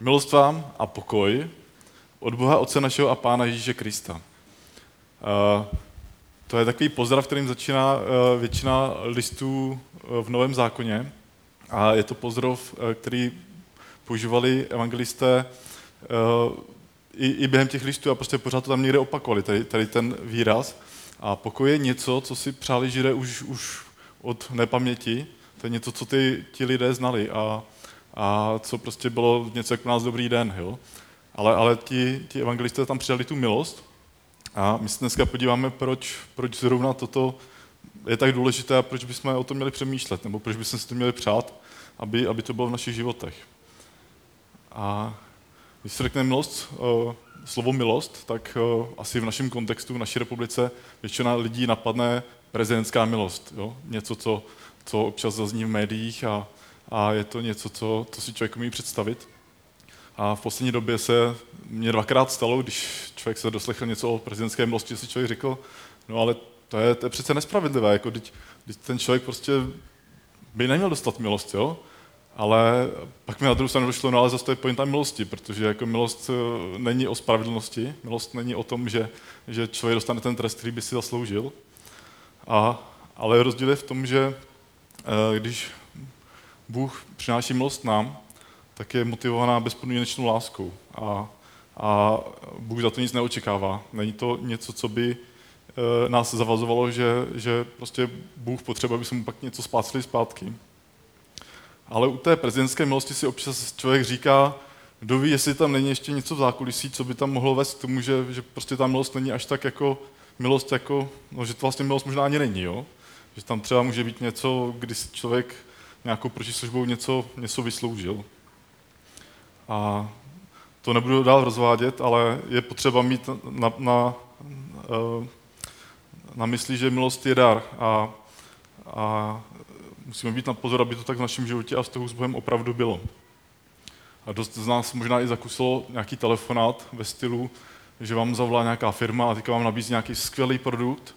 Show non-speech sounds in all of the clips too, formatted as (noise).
Milost vám a pokoj od Boha Otce našeho a Pána Ježíše Krista. Uh, to je takový pozdrav, kterým začíná uh, většina listů uh, v Novém zákoně. A je to pozdrav, který používali evangelisté i, i během těch listů a prostě pořád to tam někde opakovali, tady, tady ten výraz. A pokoj je něco, co si přáli židé už, už od nepaměti. To je něco, co ty, ti lidé znali a, a co prostě bylo něco jako nás dobrý den. Jo? Ale, ale ti, ti evangelisté tam přidali tu milost a my se dneska podíváme, proč, proč zrovna toto je tak důležité a proč bychom o tom měli přemýšlet, nebo proč bychom si to měli přát, aby, aby to bylo v našich životech. A když se řekne milost, uh, slovo milost, tak uh, asi v našem kontextu, v naší republice, většina lidí napadne prezidentská milost. Jo? Něco, co, co občas zazní v médiích a, a je to něco, co, co si člověk umí představit. A v poslední době se mě dvakrát stalo, když člověk se doslechl něco o prezidentské milosti, si člověk řekl, no ale to je, to je přece nespravedlivé, jako když, když ten člověk prostě by neměl dostat milost, jo? Ale pak mi na druhou stranu došlo, no ale zase to je pointa milosti, protože jako milost eh, není o spravedlnosti, milost není o tom, že, že člověk dostane ten trest, který by si zasloužil. A, ale rozdíl je v tom, že eh, když Bůh přináší milost nám, tak je motivovaná bezpodmínečnou láskou. A, a Bůh za to nic neočekává. Není to něco, co by e, nás zavazovalo, že, že prostě Bůh potřebuje, aby jsme mu pak něco spácli zpátky. Ale u té prezidentské milosti si občas člověk říká, kdo ví, jestli tam není ještě něco v zákulisí, co by tam mohlo vést k tomu, že, že prostě ta milost není až tak jako milost, jako, no, že to vlastně milost možná ani není, jo? Že tam třeba může být něco, kdy si člověk nějakou protislužbou něco, něco vysloužil. A to nebudu dál rozvádět, ale je potřeba mít na, na, eh, na mysli, že milost je dar a, a musíme být na pozor, aby to tak v našem životě a vztahu s Bohem opravdu bylo. A dost z nás možná i zakusilo nějaký telefonát ve stylu, že vám zavolá nějaká firma a teďka vám nabízí nějaký skvělý produkt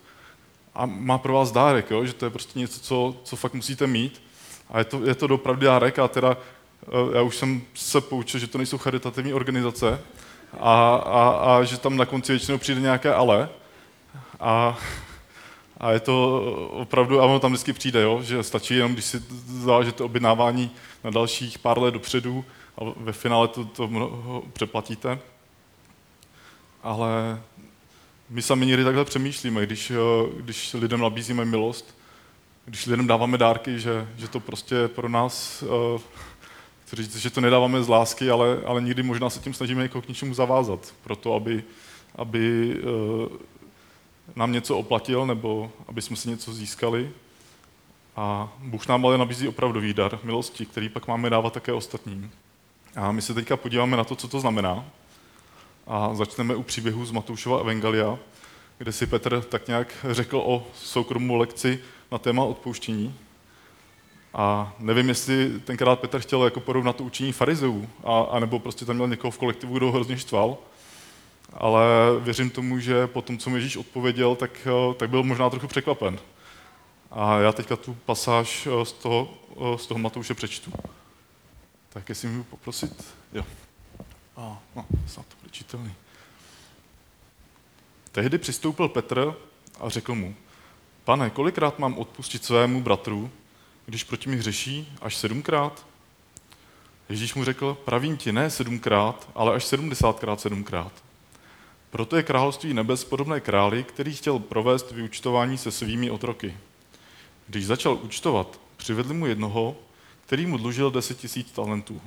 a má pro vás dárek, jo? že to je prostě něco, co, co fakt musíte mít. A je to, je to dopravdy dárek a teda Eh, já už jsem se poučil, že to nejsou charitativní organizace a, a, a že tam na konci většinou přijde nějaké ale. A, a je to opravdu, a ono tam vždycky přijde, jo, že stačí jenom, když si záležíte objednávání na dalších pár let dopředu a ve finále to, to přeplatíte. Ale my sami někdy takhle přemýšlíme, když, eh, když lidem nabízíme milost, když lidem dáváme dárky, že, že to prostě pro nás uh, chci říct, že to nedáváme z lásky, ale, ale někdy možná se tím snažíme jako k něčemu zavázat, proto aby, aby uh, nám něco oplatil nebo aby jsme si něco získali. A Bůh nám ale nabízí opravdový dar milosti, který pak máme dávat také ostatním. A my se teďka podíváme na to, co to znamená. A začneme u příběhu z Matoušova Evangelia, kde si Petr tak nějak řekl o soukromou lekci na téma odpouštění. A nevím, jestli tenkrát Petr chtěl jako porovnat to učení farizeů, a, nebo prostě tam měl někoho v kolektivu, kdo ho hrozně štval. Ale věřím tomu, že po tom, co mu Ježíš odpověděl, tak, eh, tak byl možná trochu překvapen. A já teďka tu pasáž eh, z toho, eh, z toho Matouše přečtu. Tak jestli můžu poprosit. Jo. A, no, snad to bude čitelný. Tehdy přistoupil Petr a řekl mu, pane, kolikrát mám odpustit svému bratru, když proti mi hřeší, až sedmkrát? Ježíš mu řekl, pravím ti, ne sedmkrát, ale až sedmdesátkrát sedmkrát. Proto je království nebes podobné králi, který chtěl provést vyučtování se svými otroky. Když začal účtovat, přivedli mu jednoho, který mu dlužil deset tisíc talentů.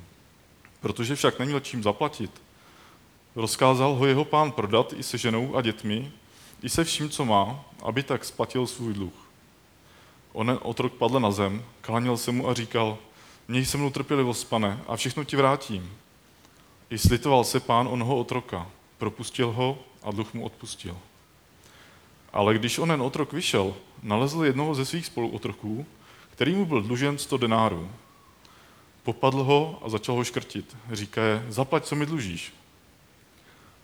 Protože však neměl čím zaplatit, rozkázal ho jeho pán prodat i se ženou a dětmi, i se vším, co má, aby tak splatil svůj dluh. Onen otrok padl na zem, kláněl se mu a říkal, měj se mnou trpělivost, pane, a všechno ti vrátím. I slitoval se pán onoho otroka, propustil ho a dluh mu odpustil. Ale když onen otrok vyšel, nalezl jednoho ze svých spoluotroků, který mu byl dlužen sto denárů. Popadl ho a začal ho škrtit. Říká je, zaplať, co mi dlužíš.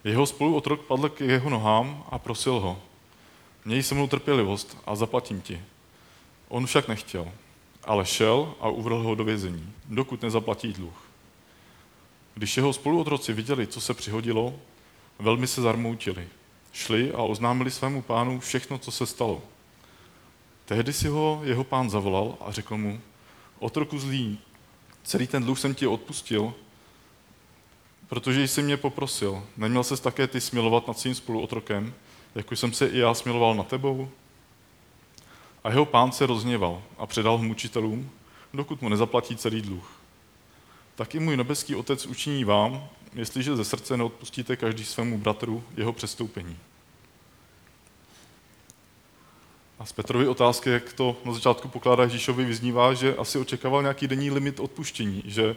Jeho spoluotrok padl k jeho nohám a prosil ho, měj se mnou trpělivost a zaplatím ti. On však nechtěl, ale šel a uvrhl ho do vězení, dokud nezaplatí dluh. Když jeho spoluotroci viděli, co se přihodilo, velmi se zarmoutili. Šli a oznámili svému pánu všechno, co se stalo. Tehdy si ho jeho pán zavolal a řekl mu, otroku zlý, celý ten dluh jsem ti odpustil, protože jsi mě poprosil. Neměl ses také ty smilovat nad svým spoluotrokem, jako jsem se i já smiloval na tebou? A jeho pán se rozněval a předal ho mučitelům, dokud mu nezaplatí celý dluh. Tak i můj nebeský otec učiní vám, jestliže ze srdce neodpustíte každý svému bratru jeho přestoupení. A z Petrovy otázky, jak to na začátku pokládá Ježíšovi, vyznívá, že asi očekával nějaký denní limit odpuštění, že,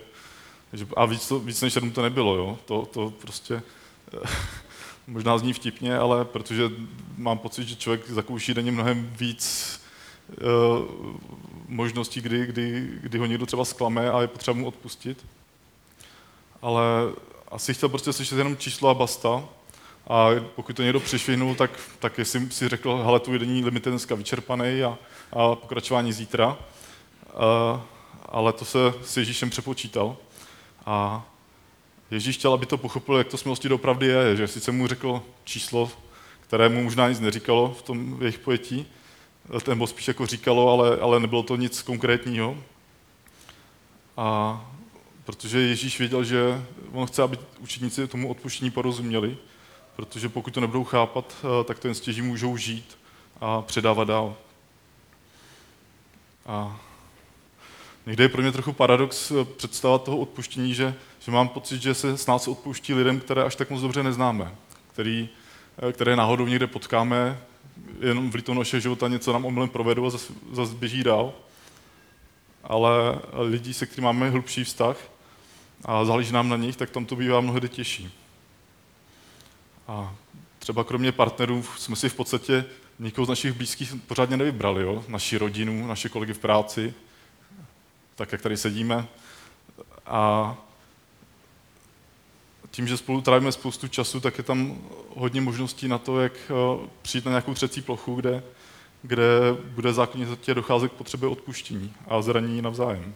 a víc, víc než sedm to nebylo, jo? To, to prostě (laughs) možná zní vtipně, ale protože mám pocit, že člověk zakouší denně mnohem víc uh, možností, kdy, kdy, kdy ho někdo třeba zklame a je potřeba mu odpustit. Ale asi chtěl prostě slyšet jenom číslo a basta. A pokud to někdo přišvihnul, tak, tak jestli si řekl, hele, tvůj denní limit je dneska vyčerpaný a, a pokračování zítra. Uh, ale to se s Ježíšem přepočítal. A Ježíš chtěl, aby to pochopil, jak to s milostí doopravdy je, že sice mu řekl číslo, které mu možná nic neříkalo v tom jejich pojetí, nebo spíš jako říkalo, ale, ale nebylo to nic konkrétního. A protože Ježíš věděl, že on chce, aby učeníci tomu odpuštění porozuměli, protože pokud to nebudou chápat, eh, tak to jen stěží můžou žít a předávat dál. A někde je pro mě trochu paradox eh, představovat toho odpuštění, že, že mám pocit, že se s nás odpouští lidem, které až tak moc dobře neznáme, který, eh, které náhodou někde potkáme, jenom v litu našeho života něco nám omylem provedou a zase, zase běží dál. Ale lidi, se kterými máme hlubší vztah a záleží nám na nich, tak tam to bývá mnohdy těžší. A třeba kromě partnerů jsme si v podstatě nikoho z našich blízkých pořádně nevybrali, jo? naši rodinu, naše kolegy v práci, tak jak tady sedíme. A tím, že spolu trávíme spoustu času, tak je tam hodně možností na to, jak eh, přijít na nějakou třecí plochu, kde, kde bude zákonitě docházet k potřebě odpuštění a zranění navzájem.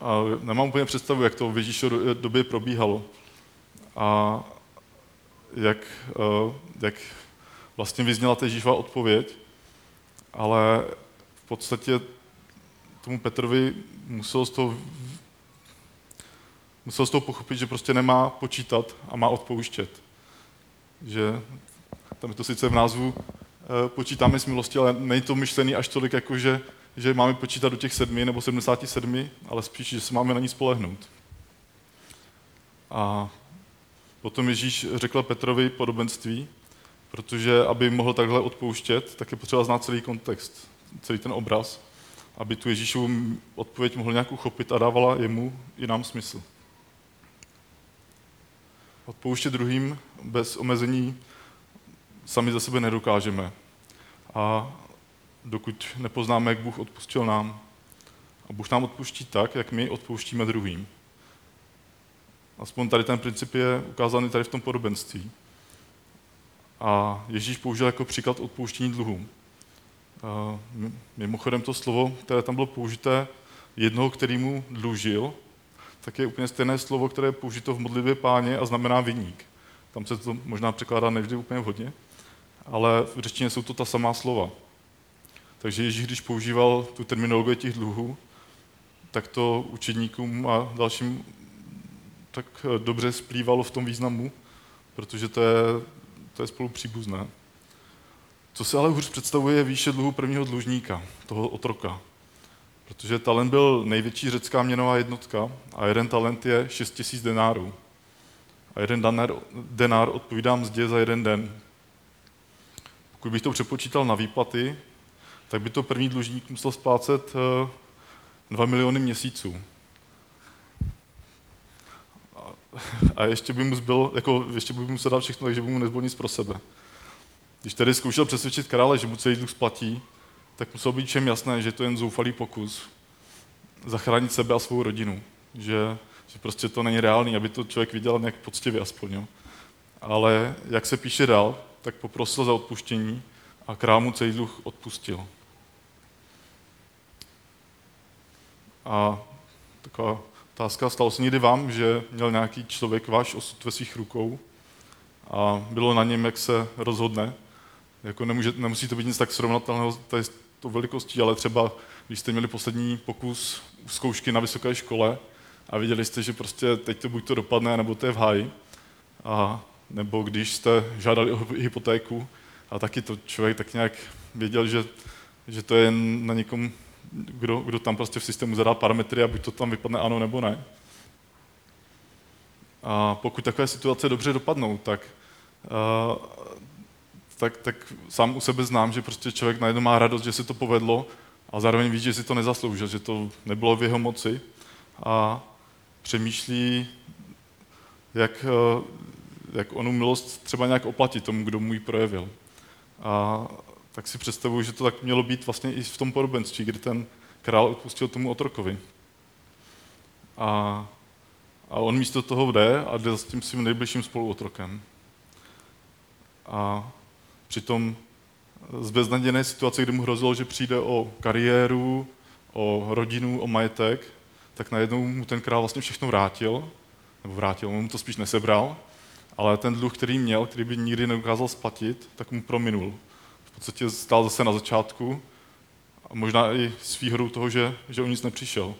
A nemám úplně představu, jak to v Ježíšově době probíhalo a jak, eh, jak vlastně vyzněla ta Ježíšová odpověď, ale v podstatě tomu Petrovi musel z toho musel z toho pochopit, že prostě nemá počítat a má odpouštět. Že tam je to sice v názvu e, počítáme s milostí, ale není to myšlený až tolik, jako že, že máme počítat do těch sedmi nebo 77, ale spíš, že se máme na ní spolehnout. A potom Ježíš řekl Petrovi podobenství, protože aby mohl takhle odpouštět, tak je potřeba znát celý kontext, celý ten obraz, aby tu Ježíšovu odpověď mohl nějak uchopit a dávala jemu i nám smysl. Odpouštět druhým bez omezení sami za sebe nedokážeme. A dokud nepoznáme, jak Bůh odpustil nám, a Bůh nám odpuští tak, jak my odpouštíme druhým. Aspoň tady ten princip je ukázaný tady v tom podobenství. A Ježíš použil jako příklad odpouštění dluhů. Mimochodem to slovo, které tam bylo použité, jednoho, který mu dlužil, tak je úplně stejné slovo, které je použito v modlitbě páně a znamená vyník. Tam se to možná překládá nevždy úplně vhodně, ale v řečtině jsou to ta samá slova. Takže Ježíš, když používal tu terminologii těch dluhů, tak to učedníkům a dalším tak dobře splývalo v tom významu, protože to je, to je spolu příbuzné. Co se ale hůř představuje, je výše dluhu prvního dlužníka, toho otroka. Protože talent byl největší řecká měnová jednotka a jeden talent je 6 tisíc denárů. A jeden denár, odpovídá mzdě za jeden den. Pokud bych to přepočítal na výplaty, tak by to první dlužník musel splácet 2 eh, miliony měsíců. A ještě by mu zbyl, jako, ještě by mu musel dát všechno, takže by mu nezbyl nic pro sebe. Když tedy zkoušel přesvědčit krále, že mu celý dluh splatí, tak muselo být všem jasné, že to je jen zoufalý pokus zachránit sebe a svou rodinu. Že, že prostě to není reálný, aby to člověk viděl nějak poctivě aspoň. Jo. Ale jak se píše dál, tak poprosil za odpuštění a král mu celý dluh odpustil. A taková Otázka, stalo se někdy vám, že měl nějaký člověk váš osud ve svých rukou a bylo na něm, jak se rozhodne. Jako nemůže, nemusí to být nic tak srovnatelného to je to velikostí, ale třeba, když jste měli poslední pokus zkoušky na vysoké škole a viděli jste, že prostě teď to buď to dopadne, nebo to je v háji, a nebo když jste žádali o hypotéku a taky to člověk tak nějak věděl, že, že to je na někom, kdo, kdo tam prostě v systému zadá parametry a buď to tam vypadne ano nebo ne. A pokud takové situace dobře dopadnou, tak, uh, tak, tak sám u sebe znám, že prostě člověk najednou má radost, že se to povedlo a zároveň ví, že si to nezasloužil, že to nebylo v jeho moci a přemýšlí, jak, uh, jak onu milost třeba nějak oplatit tomu, kdo mu ji projevil. A tak si představuji, že to tak mělo být vlastně i v tom podobenství, kdy ten král odpustil tomu otrokovi. A a on místo toho jde a jde s tím svým nejbližším spoluotrokem. A přitom z beznadějné situace, kdy mu hrozilo, že přijde o kariéru, o rodinu, o majetek, tak najednou mu ten král vlastně všechno vrátil, nebo vrátil, on mu to spíš nesebral, ale ten dluh, který měl, který by nikdy nedokázal splatit, tak mu prominul. V podstatě stál zase na začátku a možná i s výhodou toho, že, že o nic nepřišel.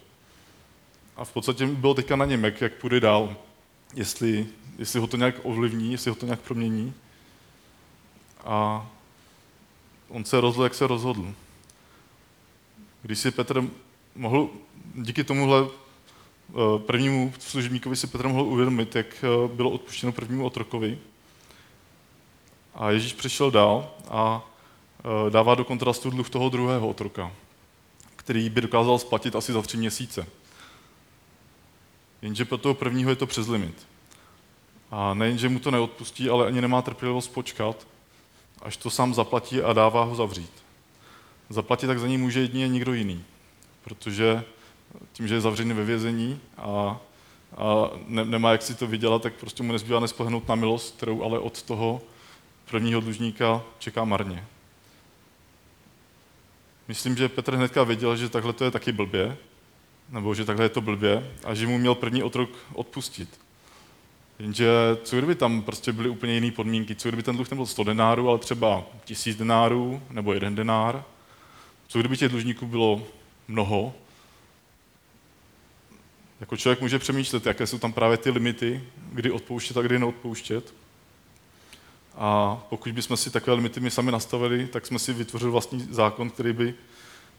A v podstatě bylo teďka na něm, jak, jak půjde dál. Jestli, jestli ho to nějak ovlivní, jestli ho to nějak promění. A on se rozhodl, jak se rozhodl. Když si Petr mohl, díky tomuhle eh, prvnímu služebníkovi si Petr mohl uvědomit, jak eh, bylo odpuštěno prvnímu otrokovi. A Ježíš přišel dál a eh, dává do kontrastu dluh toho druhého otroka, který by dokázal splatit asi za tři měsíce. Jenže pro toho prvního je to přes limit. A nejen, že mu to neodpustí, ale ani nemá trpělivost počkat, až to sám zaplatí a dává ho zavřít. Zaplatit tak za ní může jedině někdo jiný, protože tím, že je zavřený ve vězení a, a ne, nemá jak si to vydělat, tak prostě mu nezbývá nespolehnout na milost, kterou ale od toho prvního dlužníka čeká marně. Myslím, že Petr hnedka věděl, že takhle to je taky blbě, nebo že takhle je to blbě, a že mu měl první otrok odpustit. Jenže co kdyby tam prostě byly úplně jiné podmínky, co kdyby ten dluh nebyl 100 denárů, ale třeba 1000 denárů nebo jeden denár, co kdyby těch dlužníků bylo mnoho, jako člověk může přemýšlet, jaké jsou tam právě ty limity, kdy odpouštět a kdy neodpouštět. A pokud bychom si takové limity my sami nastavili, tak jsme si vytvořili vlastní zákon, který by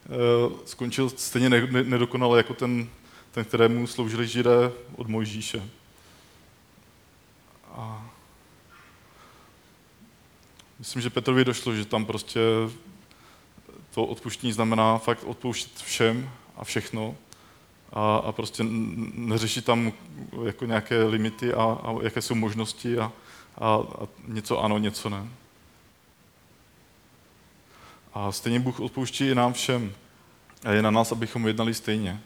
Eh, skončil stejně nedokonale jako ten, ten kterému sloužili židé od Mojžíše. A myslím, že Petrovi došlo, že tam prostě to odpuštění znamená fakt odpouštět všem a všechno a, a prostě neřešit tam jako nějaké limity a, a jaké jsou možnosti a, a, a něco ano, něco ne. A stejně Bůh odpouští i nám všem. A je na nás, abychom jednali stejně.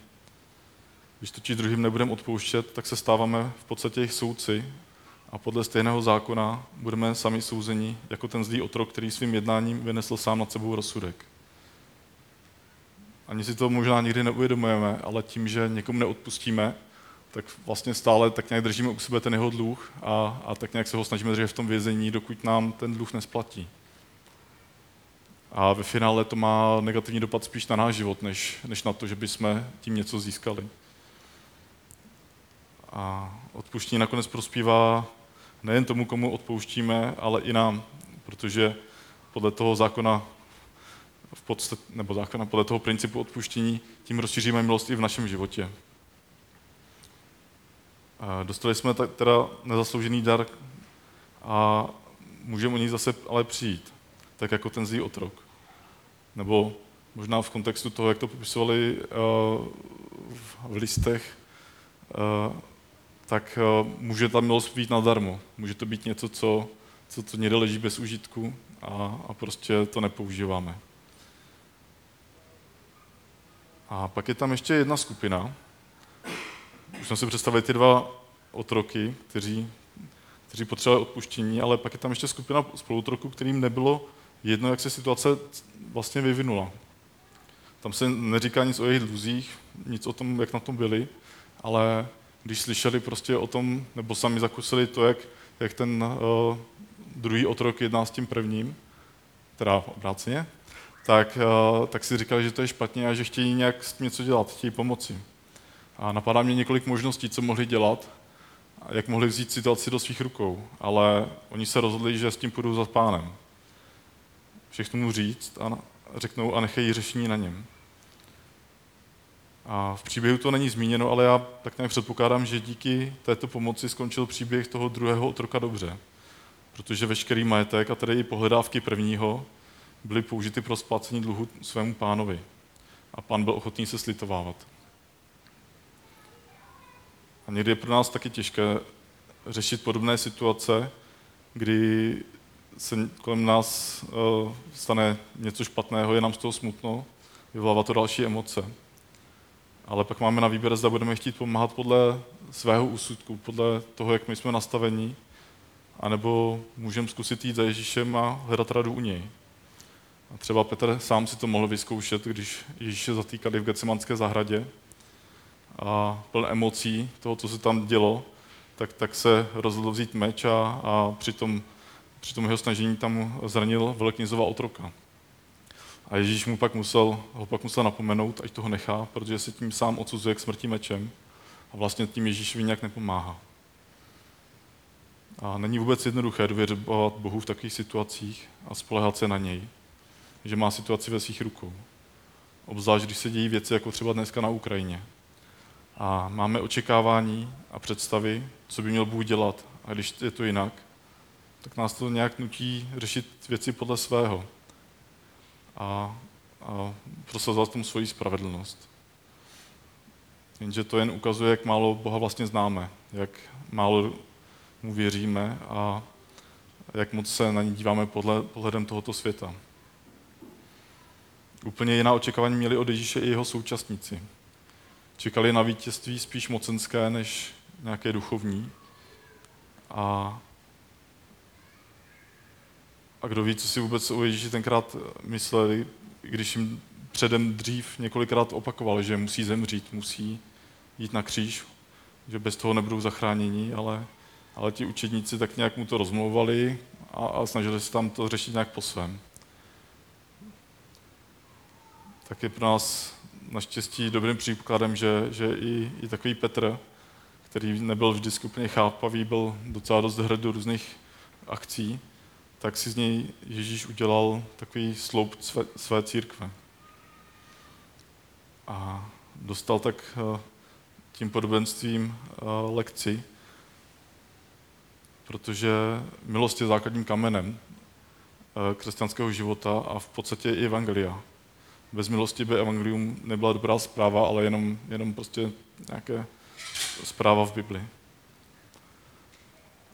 Když totiž druhým nebudeme odpouštět, tak se stáváme v podstatě jejich soudci a podle stejného zákona budeme sami souzeni jako ten zlý otrok, který svým jednáním vynesl sám nad sebou rozsudek. Ani si to možná nikdy neuvědomujeme, ale tím, že někomu neodpustíme, tak vlastně stále tak nějak držíme u sebe ten jeho dluh a, a tak nějak se ho snažíme držet v tom vězení, dokud nám ten dluh nesplatí. A ve finále to má negativní dopad spíš na náš život, než, než na to, že bychom tím něco získali. A odpuštění nakonec prospívá nejen tomu, komu odpouštíme, ale i nám, protože podle toho zákona v podstat, nebo zákona podle toho principu odpuštění, tím rozšíříme milost i v našem životě. Dostali jsme teda nezasloužený dar a můžeme o něj zase ale přijít tak jako ten zlý otrok. Nebo možná v kontextu toho, jak to popisovali uh, v listech, uh, tak uh, může ta milost být nadarmo. Může to být něco, co, co, co někde leží bez užitku a, a prostě to nepoužíváme. A pak je tam ještě jedna skupina. Už jsme si představili ty dva otroky, kteří, kteří potřebovali odpuštění, ale pak je tam ještě skupina spoluotroků, kterým nebylo jedno, jak se situace vlastně vyvinula. Tam se neříká nic o jejich dluzích, nic o tom, jak na tom byli, ale když slyšeli prostě o tom, nebo sami zakusili to, jak, jak ten uh, druhý otrok jedná s tím prvním, teda obráceně, tak, uh, tak si říkali, že to je špatně a že chtějí nějak s tím něco dělat, chtějí pomoci. A napadá mě několik možností, co mohli dělat, jak mohli vzít situaci do svých rukou, ale oni se rozhodli, že s tím půjdou za pánem. Všechno mu říct a řeknou a nechají řešení na něm. A v příběhu to není zmíněno, ale já tak nějak předpokládám, že díky této pomoci skončil příběh toho druhého otroka dobře. Protože veškerý majetek a tedy i pohledávky prvního byly použity pro splacení dluhu svému pánovi. A pán byl ochotný se slitovávat. A někdy je pro nás taky těžké řešit podobné situace, kdy se kolem nás uh, stane něco špatného, je nám z toho smutno, vyvolává to další emoce. Ale pak máme na výběr, zda budeme chtít pomáhat podle svého úsudku, podle toho, jak my jsme nastavení, anebo můžeme zkusit jít za Ježíšem a hledat radu u něj. A třeba Petr sám si to mohl vyzkoušet, když Ježíše zatýkali v Gecemanské zahradě a pln emocí toho, co se tam dělo, tak, tak se rozhodl vzít meč a, a při, tom, při tom jeho snažení tam zranil veleknizova otroka. A Ježíš mu pak musel, ho pak musel napomenout, ať toho nechá, protože se tím sám odsuzuje k smrti mečem a vlastně tím Ježíšovi nějak nepomáhá. A není vůbec jednoduché důvěřovat Bohu v takových situacích a spolehat se na něj, že má situaci ve svých rukou. Obzvlášť, když se dějí věci, jako třeba dneska na Ukrajině. A máme očekávání a představy, co by měl Bůh dělat. A když je to jinak, tak nás to nějak nutí řešit věci podle svého a, a prosazovat tomu svoji spravedlnost. Jenže to jen ukazuje, jak málo Boha vlastně známe, jak málo mu věříme a jak moc se na ní díváme podle, pohledem tohoto světa. Úplně jiná očekávání měli od Ježíše i jeho současníci. Čekali na vítězství spíš mocenské než nějaké duchovní. A a kdo ví, co si vůbec o Ježíši tenkrát mysleli, když jim předem dřív několikrát opakoval, že musí zemřít, musí jít na kříž, že bez toho nebudou zachráněni, ale, ale ti učedníci tak nějak mu to rozmlouvali a, a snažili se tam to řešit nějak po svém. Tak je pro nás naštěstí dobrým příkladem, že, že i, i takový Petr, který nebyl vždycky úplně chápavý, byl docela dost hrd do různých akcí, tak si z něj Ježíš udělal takový sloup své, své církve. A dostal tak eh, tím podobenstvím eh, lekci, protože milost je základním kamenem eh, křesťanského života a v podstatě i evangelia. Bez milosti by evangelium nebyla dobrá zpráva, ale jenom, jenom prostě nějaké zpráva v Bibli.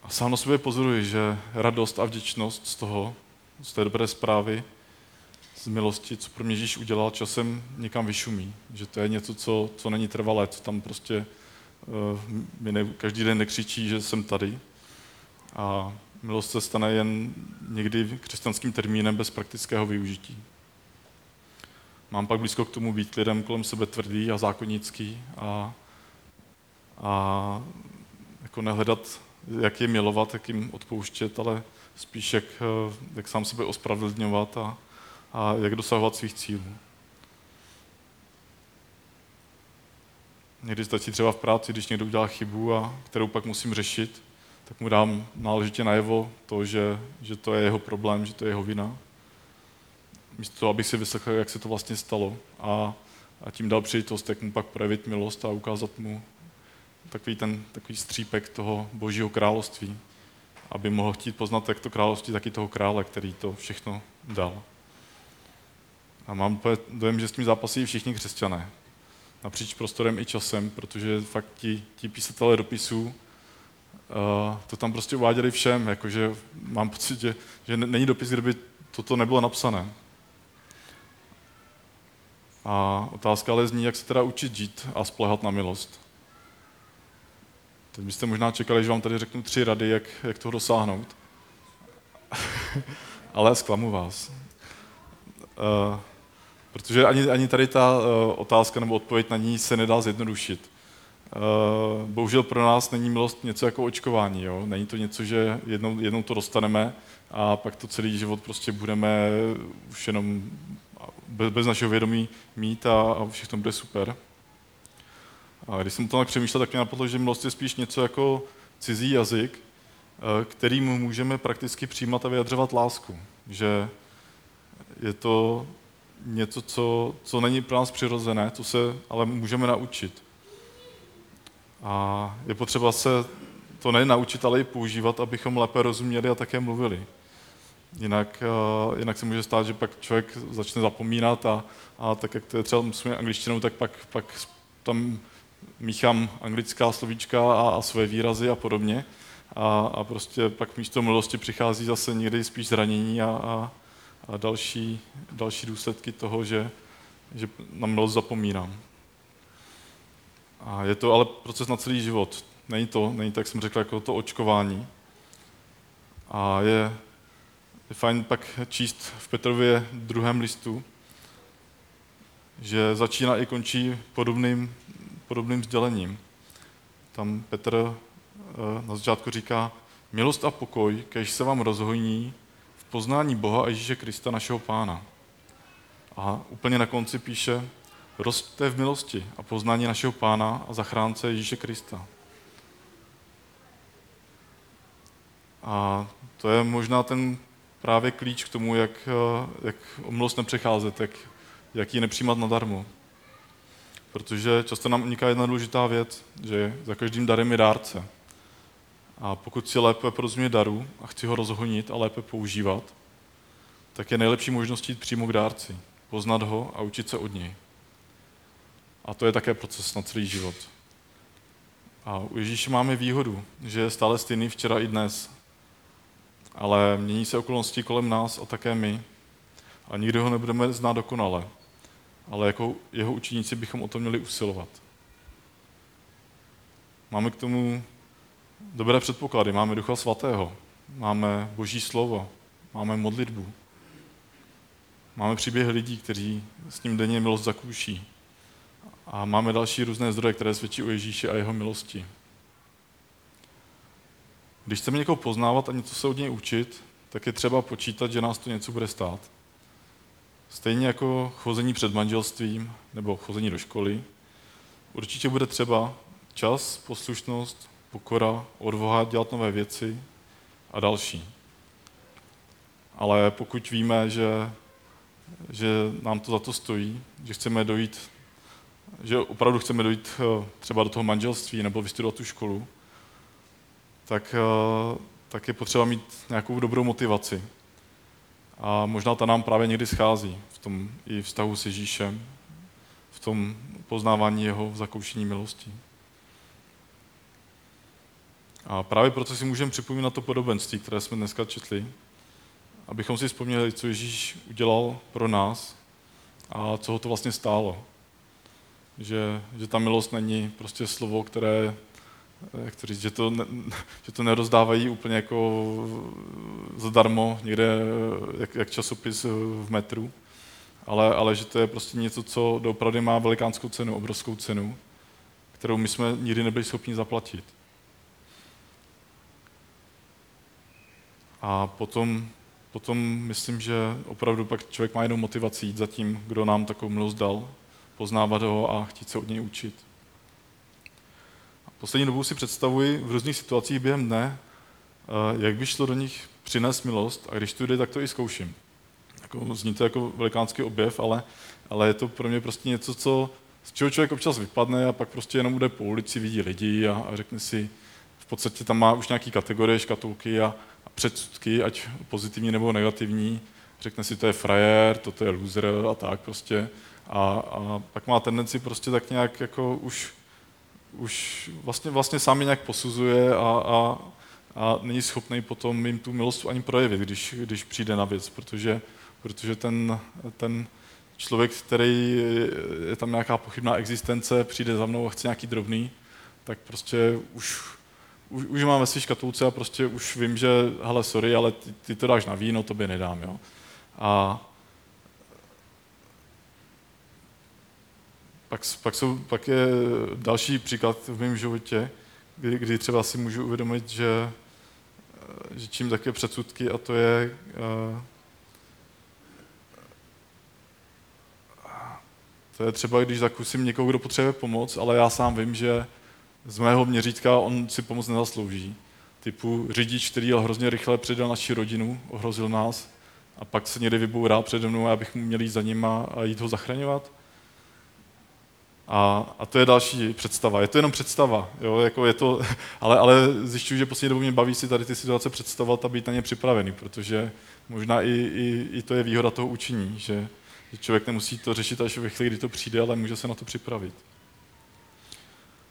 A sám na sobě pozoruji, že radost a vděčnost z toho, z té dobré zprávy, z milosti, co pro mě Ježíš udělal, časem někam vyšumí. Že to je něco, co, co není trvalé, co tam prostě uh, mi ne, každý den nekřičí, že jsem tady. A milost se stane jen někdy křesťanským termínem bez praktického využití. Mám pak blízko k tomu být lidem kolem sebe tvrdý a zákonický a, a jako nehledat jak je milovat, jak jim odpouštět, ale spíš jak, eh, jak sám sebe ospravedlňovat a, a jak dosahovat svých cílů. Někdy stačí třeba v práci, když někdo udělá chybu, a kterou pak musím řešit, tak mu dám náležitě najevo to, že, že to je jeho problém, že to je jeho vina. Místo toho, abych si vyslechl, jak se to vlastně stalo a, a tím dal příležitost, jak mu pak projevit milost a ukázat mu, takový ten takový střípek toho božího království, aby mohl chtít poznat jak to království, tak i toho krále, který to všechno dal. A mám dojem, že s tím zápasí všichni křesťané. Napříč prostorem i časem, protože fakt ti, ti písatelé dopisů uh, to tam prostě uváděli všem, jakože mám pocit, že, že není dopis, kde by toto nebylo napsané. A otázka ale zní, jak se teda učit žít a spolehat na milost. Teď byste možná čekali, že vám tady řeknu tři rady, jak, jak toho dosáhnout. (laughs) Ale zklamu vás. Uh, protože ani, ani tady ta uh, otázka nebo odpověď na ní se nedá zjednodušit. bohužel pro nás není milost něco jako očkování. Jo? Není to něco, že jednou, jednou to dostaneme a pak to celý život prostě budeme už jenom bez, bez našeho vědomí mít a, a všechno bude super. A když jsem to tak přemýšlel, tak mě napadlo, že milost je spíš něco jako cizí jazyk, eh, kterým můžeme prakticky přijímat a vyjadřovat lásku. Že je to něco, co, co není pro nás přirozené, co se ale můžeme naučit. A je potřeba se to nejen naučit, ale i používat, abychom lépe rozuměli a také mluvili. Jinak, uh, jinak se může stát, že pak člověk začne zapomínat a, a tak, jak to je třeba s angličtinou, tak pak, pak tam míchám anglická slovíčka a, a své výrazy a podobně. A, a prostě pak místo milosti přichází zase někdy spíš zranění a, a, a další, další důsledky toho, že, že na milost zapomínám. A je to ale proces na celý život. Není to, není tak, jsem řekl, jako to očkování. A je, je fajn pak číst v Petrově druhém listu, že začíná i končí podobným, podobným sdělením. Tam Petr eh, na začátku říká, milost a pokoj, kež se vám rozhojní v poznání Boha a Ježíše Krista, našeho Pána. A úplně na konci píše, roste v milosti a poznání našeho Pána a zachránce Ježíše Krista. A to je možná ten právě klíč k tomu, jak, eh, jak o milost nepřecházet, jak, jak ji nepřijímat nadarmo. Protože často nám uniká jedna důležitá věc, že za každým darem je dárce. A pokud si lépe porozumět daru a chci ho rozhonit a lépe používat, tak je nejlepší možností jít přímo k dárci, poznat ho a učit se od něj. A to je také proces na celý život. A u Ježíše máme výhodu, že je stále stejný včera i dnes. Ale mění se okolnosti kolem nás a také my. A nikdy ho nebudeme znát dokonale. Ale jako jeho učeníci bychom o to měli usilovat. Máme k tomu dobré předpoklady. Máme Ducha Svatého, máme Boží slovo, máme modlitbu. Máme příběhy lidí, kteří s ním denně milost zakouší. A máme další různé zdroje, které svědčí o Ježíši a jeho milosti. Když chceme někoho poznávat a něco se od něj učit, tak je třeba počítat, že nás to něco bude stát. Stejně jako chození před manželstvím nebo chození do školy, určitě bude třeba čas, poslušnost, pokora, odvaha dělat nové věci a další. Ale pokud víme, že, že nám to za to stojí, že chceme dojít že opravdu chceme dojít eh, třeba do toho manželství nebo vystudovat tu školu, tak, eh, tak je potřeba mít nějakou dobrou motivaci. A možná ta nám právě někdy schází v tom i vztahu s Ježíšem, v tom poznávání jeho zakoušení milosti. A právě proto si můžeme připomínat to podobenství, které jsme dneska četli, abychom si vzpomněli, co Ježíš udělal pro nás a co ho to vlastně stálo že, že ta milost není prostě slovo, které, jak to říct, že to, ne, že to nerozdávají úplně jako zadarmo někde, jak, jak časopis v metru, ale, ale že to je prostě něco, co opravdu má velikánskou cenu, obrovskou cenu, kterou my jsme nikdy nebyli schopni zaplatit. A potom, potom myslím, že opravdu pak člověk má jenom motivaci jít za tím, kdo nám takovou milost dal poznávat ho a chtít se od něj učit. Poslední dobou si představuji v různých situacích během dne, eh, jak by šlo do nich přinést milost a když tu jde, tak to i zkouším. Jako, zní to jako velikánský objev, ale, ale je to pro mě prostě něco, co, z čeho člověk občas vypadne a pak prostě jenom bude po ulici, vidí lidi a, a řekne si, v podstatě tam má už nějaký kategorie, škatulky a, a předsudky, ať pozitivní nebo negativní. Řekne si, to je frajer, toto je loser a tak prostě. A, a pak má tendenci prostě tak nějak jako už, už vlastně, vlastně sami nějak posuzuje a, a, a není schopný potom jim tu milost ani projevit, když, když přijde na věc, protože, protože ten, ten člověk, který je tam nějaká pochybná existence, přijde za mnou a chce nějaký drobný, tak prostě už, už, už mám ve své škatulce a prostě už vím, že hele, sorry, ale ty, ty to dáš na víno, to by nedám, jo. A, pak, pak, jsou, pak je další příklad v mém životě, kdy, kdy třeba si můžu uvědomit, že, že čím také předsudky a to je uh, to je třeba, když zakusím někoho, kdo potřebuje pomoc, ale já sám vím, že z mého měřítka on si pomoc nezaslouží. Typu řidič, který jel hrozně rychle, předal naši rodinu, ohrozil nás a pak se někde vybourá přede mnou abych měl jít za ním a jít ho zachraňovat. A, a to je další představa. Je to jenom představa, jo? Jako je to, (laughs) ale, ale zjišťuju, že poslední dobou mě baví si tady ty situace představovat a být na ně připravený, protože možná i, i, i to je výhoda toho učení, že, že člověk nemusí to řešit až ve chvíli, kdy to přijde, ale může se na to připravit.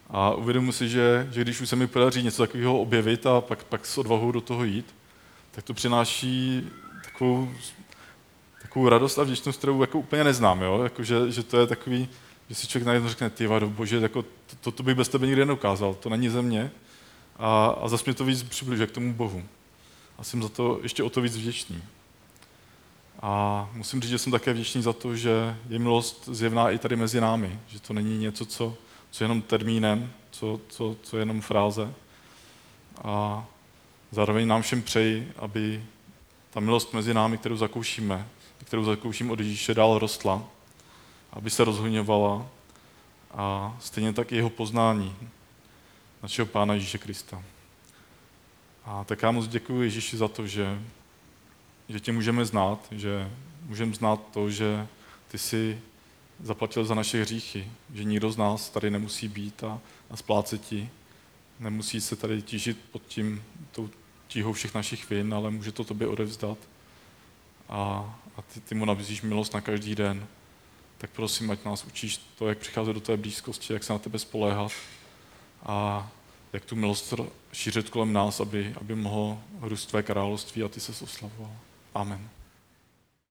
A uvědomuji si, že, že když už se mi podaří něco takového objevit a pak, pak s odvahou do toho jít, tak to přináší takovou, takovou radost a vděčnost, kterou jako úplně neznám. Jo? Jako, že, že, to je takový, že si člověk najednou řekne, ty vado, bože, jako, to, to, to, bych bez tebe nikdy neukázal, to není ze mě. A, a zase mě to víc přibližuje k tomu Bohu. A jsem za to ještě o to víc vděčný. A musím říct, že jsem také vděčný za to, že je milost zjevná i tady mezi námi. Že to není něco, co, co je jenom termínem, co, co, co je jenom fráze. A zároveň nám všem přeji, aby ta milost mezi námi, kterou zakoušíme, kterou zakouším od Ježíše, dál rostla, aby se rozhoňovala a stejně tak i jeho poznání našeho Pána Ježíše Krista. A tak já moc děkuji Ježíši za to, že že tě můžeme znát, že můžeme znát to, že ty jsi zaplatil za naše hříchy, že nikdo z nás tady nemusí být a, a splácet ti. Nemusí se tady tížit pod tím, tou tíhou všech našich vin, ale může to tobě odevzdat. A, a ty, ty mu nabízíš milost na každý den. Tak prosím, ať nás učíš to, jak přicházet do té blízkosti, jak se na tebe spoléhat a jak tu milost šířit kolem nás, aby, aby mohlo růst tvé království a ty se oslavoval. Amen.